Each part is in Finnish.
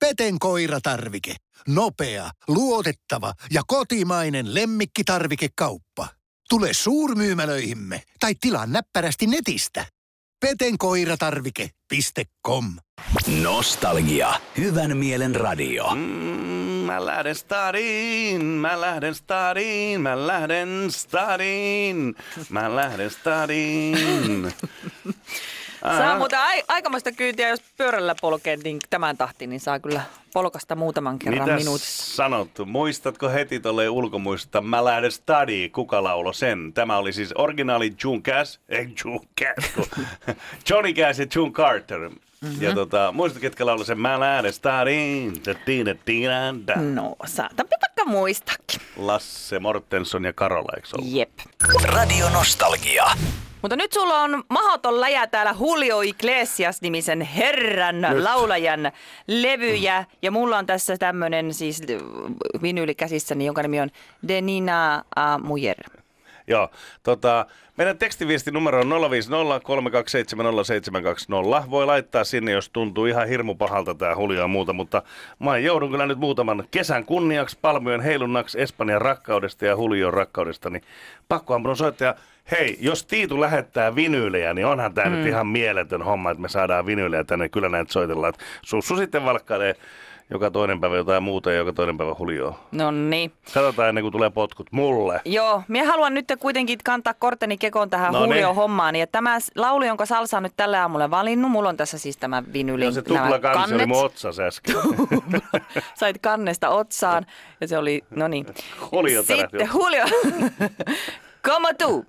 Peten koiratarvike. Nopea, luotettava ja kotimainen lemmikkitarvikekauppa. Tule suurmyymälöihimme tai tilaa näppärästi netistä. petenkoiratarvike.com Nostalgia. Hyvän mielen radio. Mm, mä lähden stadiin, mä lähden stadiin, mä lähden stadiin, mä lähden stadiin. Saa muuten ai- aikamoista kyytiä, jos pyörällä polkee niin tämän tahtiin, niin saa kyllä polkasta muutaman kerran Mitä minuutissa. sanottu? Muistatko heti tolleen ulkomuista? Mä lähden stadiin. Kuka laulo sen? Tämä oli siis originaali June Cass, ei June Cass, kun Johnny Cass ja June Carter. Mm-hmm. Ja tota, muistatko, ketkä laulo sen? Mä lähden stadiin. Da, di, da, di, da, da. No, saatanpa vaikka muistakin. Lasse Mortenson ja Karola, eikö ollut? Jep. Radio Nostalgia. Mutta nyt sulla on mahoton läjä täällä Julio Iglesias-nimisen herran nyt. laulajan levyjä. Ja mulla on tässä tämmönen siis vinyyli käsissäni, jonka nimi on Denina a Mujer. Joo, tota, meidän tekstiviesti numero on 050 Voi laittaa sinne, jos tuntuu ihan hirmu pahalta tämä hulia ja muuta, mutta mä joudun kyllä nyt muutaman kesän kunniaksi, palmujen heilunnaksi, Espanjan rakkaudesta ja hulion rakkaudesta, niin pakkohan mun soittaja, hei, jos Tiitu lähettää vinyylejä, niin onhan tämä mm. nyt ihan mieletön homma, että me saadaan vinyylejä tänne, kyllä näitä soitellaan. Sussu sitten valkkailee joka toinen päivä jotain muuta ja joka toinen päivä hulioa. No niin. Katsotaan ennen kuin tulee potkut. Mulle. Joo, minä haluan nyt kuitenkin kantaa korteni kekoon tähän No niin. Julio-hommaan. Ja tämä laulu, jonka Salsa on nyt tälle aamulle valinnut, mulla on tässä siis tämä vinyli. Ja se tupla kansi oli mun otsas äsken. Sait kannesta otsaan ja se oli, no niin. Tärähti Sitten Julio. Como tú.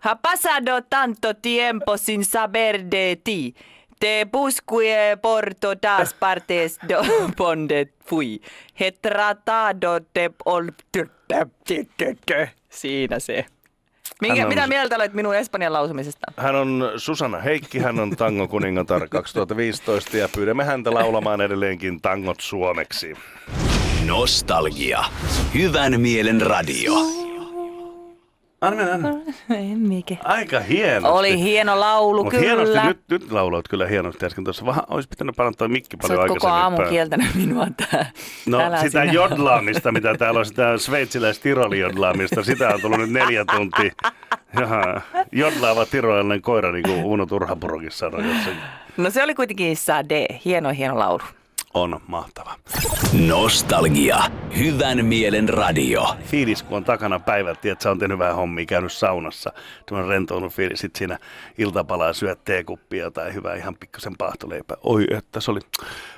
Ha pasado tanto tiempo sin saber de ti. Te busqué por todas partes donde fui. He tratado de ol... Siinä se. Minkä, on- Mitä mieltä olet minun espanjan lausumisesta? Hän on Susanna Heikki, hän on Tango kuningatar 2015 ja pyydämme häntä laulamaan edelleenkin tangot suomeksi. Nostalgia. Hyvän mielen radio. Anna mennä, anna. En mikä. Aika hienosti. Oli hieno laulu, Mut kyllä. hienosti, nyt, nyt lauloit kyllä hienosti äsken tuossa. Vähän olisi pitänyt toi mikki paljon oot koko aikaisemmin aamu päälle. kieltänyt minua tää. No Älä sitä sinä. jodlaamista, mitä täällä on, sitä sveitsiläis tiroli jodlaamista, sitä on tullut nyt neljä tuntia. Jaha, jodlaava tirolainen koira, niin kuin Uno Turhapurokin sanoi jossakin. No se oli kuitenkin Sade. Hieno, hieno laulu. On mahtava. Nostalgia. Hyvän mielen radio. fiilis, kun on takana päivät, että sä on tehnyt vähän hommia, käynyt saunassa, semmoinen rentounut fiilis, sit siinä iltapalaa syöt teekuppia tai hyvää ihan pikkusen paahtoleipää. Oi, että se oli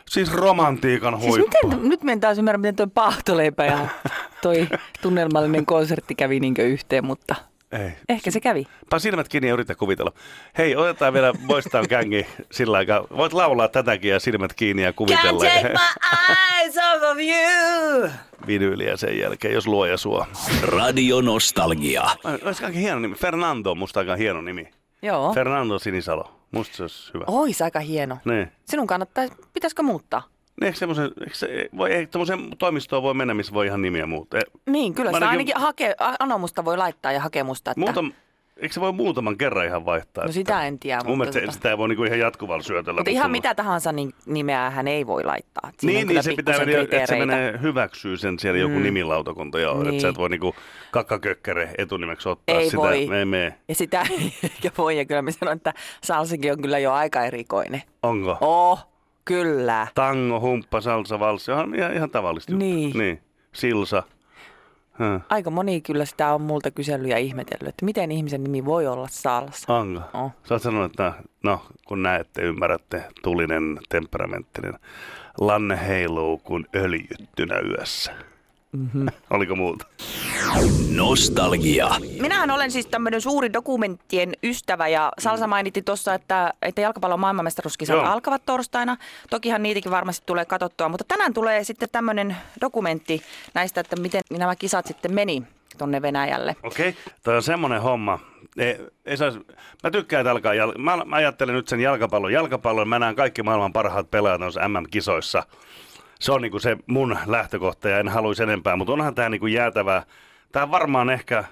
siis romantiikan Siis huippu. miten, nyt me en taas ymmärrä, miten toi paahtoleipä ja toi tunnelmallinen konsertti kävi niinkö yhteen, mutta Ei. ehkä se kävi. Paa silmät kiinni ja yritä kuvitella. Hei, otetaan vielä Boystaan kängi sillä aikaa. Voit laulaa tätäkin ja silmät kiinni ja kuvitella. eyes off of you! Vinyyliä sen jälkeen, jos luoja suo. Radio Nostalgia. Olisi aika hieno nimi. Fernando on musta aika hieno nimi. Joo. Fernando Sinisalo. Musta se olisi hyvä. Ois aika hieno. Niin. Sinun kannattaa, pitäisikö muuttaa? Niin, Eikö semmoisen, eikö se, voi, ei, tommosen toimistoon voi mennä, missä voi ihan nimiä muuttaa? Niin, kyllä Mä sitä ainakin- ainakin hake, anomusta voi laittaa ja hakemusta. Että... Muutam, eikö se voi muutaman kerran ihan vaihtaa? No sitä en tiedä, Mun mutta mielestä tota- se, sitä ei voi niinku ihan jatkuvalla syötöllä. Mutta ihan mitä tahansa niin nimeä hän ei voi laittaa. Siinä Niin, niin se pitää, pikkusen että se menee hyväksyy sen siellä joku Mm. nimilautakunta, joo. Niin. Että sä Niin. et voi niinku kakkakökkäre etunimeksi ottaa Ei sitä. voi. Ei mene. Ja sitä ei eikä voi. Ja kyllä mä sanon, että Salsikin on kyllä jo aika erikoinen. Onko? Oh, kyllä. Tango, humppa, salsa, valssi. Ihan, ihan, ihan tavallista juttua. Niin. niin. Silsa. Häh. Aika moni kyllä sitä on multa kysellyt ja ihmetellyt, että miten ihmisen nimi voi olla Salsa. Onko? Oh. Sä oot sanonut, että no, kun näette, ymmärrätte, tulinen, temperamenttinen. Lanne heiluu kuin öljyttynä yössä. Mm-hmm. Oliko muuta? Nostalgia. Minähän olen siis tämmöinen suuri dokumenttien ystävä ja Salsa mainitti tuossa, että, että jalkapallon maailmanmestaruuskisat Joo. alkavat torstaina. Tokihan niitäkin varmasti tulee katsottua, mutta tänään tulee sitten tämmöinen dokumentti näistä, että miten nämä kisat sitten meni tonne Venäjälle. Okei, okay. toi on semmoinen homma. Ei, ei sais, mä tykkään, että alkaa, jal- mä, mä ajattelen nyt sen jalkapallon. Jalkapallon mä näen kaikki maailman parhaat pelaajat noissa MM-kisoissa. Se on niinku se mun lähtökohta ja en haluaisi enempää, mutta onhan tämä niinku jäätävä. Tämä on varmaan ehkä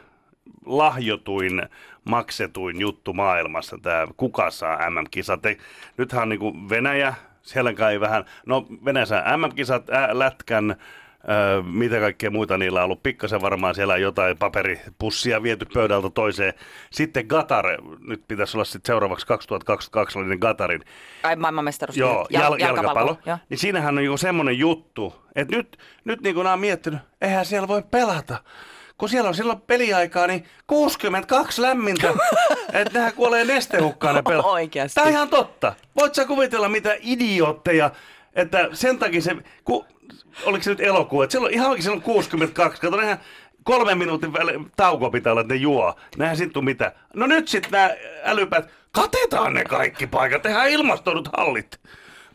lahjotuin, maksetuin juttu maailmassa, tämä kuka saa MM-kisat. Nythän on niinku Venäjä, Siellä kai vähän, no Venäjässä MM-kisat, ä, lätkän, Öö, mitä kaikkea muita niillä on ollut. Pikkasen varmaan siellä jotain paperipussia viety pöydältä toiseen. Sitten Gatar, nyt pitäisi olla sitten seuraavaksi 2022 oli Gatarin. Ai maailmanmestaruus. Joo, Jal- jal- jalkapallo. Joo. Niin siinähän on joku semmoinen juttu, että nyt, nyt niin kuin nämä on miettinyt, eihän siellä voi pelata. Kun siellä on silloin peliaikaa, niin 62 lämmintä, että nehän kuolee nestehukkaan ne pelaa. Oikeasti. Tämä on ihan totta. Voit sä kuvitella mitä idiootteja, että sen takia se, ku, oliko se nyt elokuu, että silloin ihan oikein silloin 62, kato nehän kolmen minuutin välein tauko pitää olla, että ne juo. Nähän sitten mitä. No nyt sitten nämä älypäät, katetaan ne kaikki paikat, tehdään ilmastoidut hallit.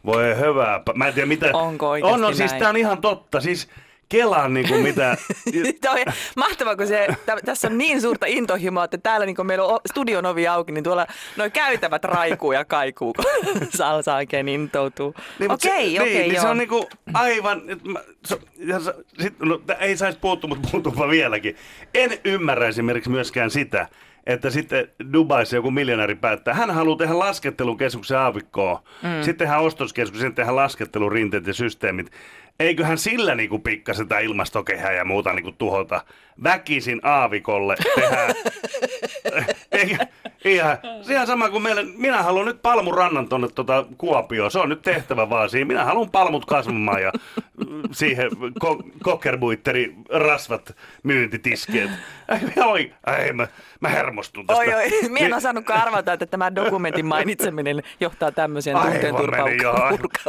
Voi hyvää. Mä en tiedä mitä. Onko On, on siis tää on ihan totta. Siis Kelaan niin kuin mitä. Toi, mahtavaa, kun se, tä, tässä on niin suurta intohimoa, että täällä niin kun meillä on studion ovi auki, niin tuolla noin käytävät raikuu ja kaikuu, kun salsa oikein intoutuu. Niin, okei, se, okei, niin, niin se joo. on niinku aivan, et mä, se, ja se, sit, no, ei saisi puuttua, mutta puuttupa vieläkin. En ymmärrä esimerkiksi myöskään sitä, että sitten Dubaissa joku miljonääri päättää, hän haluaa tehdä laskettelukeskuksen aavikkoon, mm. sitten tehdään ostoskeskuksen, sitten tehdään laskettelurinteet ja systeemit. Eiköhän sillä niinku pikkasen tämä ilmastokehää ja muuta niinku tuhota. Väkisin aavikolle tehdään eikä, ihan, se ihan sama kuin meille, minä haluan nyt palmurannan tuonne tuota Kuopioon, se on nyt tehtävä vaan siinä. Minä haluan palmut kasvamaan ja mm, siihen ko- kokkerbuitteri rasvat myyntitiskeet. Ei, oi, ei, mä, mä hermostun tästä. Oi, oi, minä en osannutkaan arvata, että tämä dokumentin mainitseminen johtaa tämmöiseen tunteen turpaukseen.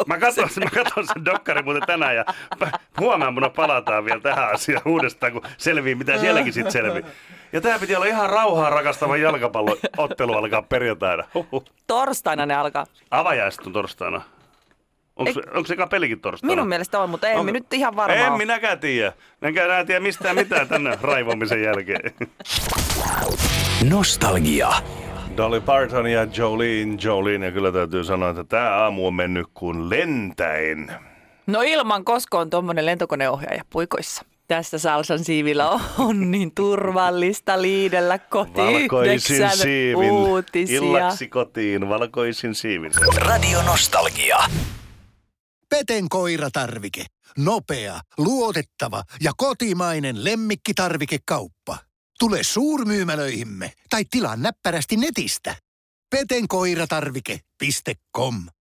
Mä katson, mä katson sen dokkari muuten tänään ja huomenna palataan vielä tähän asiaan uudestaan, kun selvii, mitä sielläkin sitten selvii. Ja tämä piti olla ihan rauhaa rakastava jalkapalloottelu alkaa perjantaina. Huhhuh. Torstaina ne alkaa. Avajaiset on torstaina. Onko, se- onko se pelikin torstaina? Minun mielestä on, mutta Onko? nyt ihan varma En ole. minäkään tiedä. Enkä enää tiedä mistään mitään tänne raivomisen jälkeen. Nostalgia. Dolly Parton ja Jolene, Jolene. Ja kyllä täytyy sanoa, että tämä aamu on mennyt kuin lentäen. No ilman koska on tuommoinen lentokoneohjaaja puikoissa. Tästä Salsan siivillä on, niin turvallista liidellä koti Valkoisin siivin. uutisia. Illaksi kotiin valkoisin siivin. Radio Nostalgia. Peten koiratarvike. Nopea, luotettava ja kotimainen lemmikkitarvikekauppa. Tule suurmyymälöihimme tai tilaa näppärästi netistä. petenkoiratarvike.com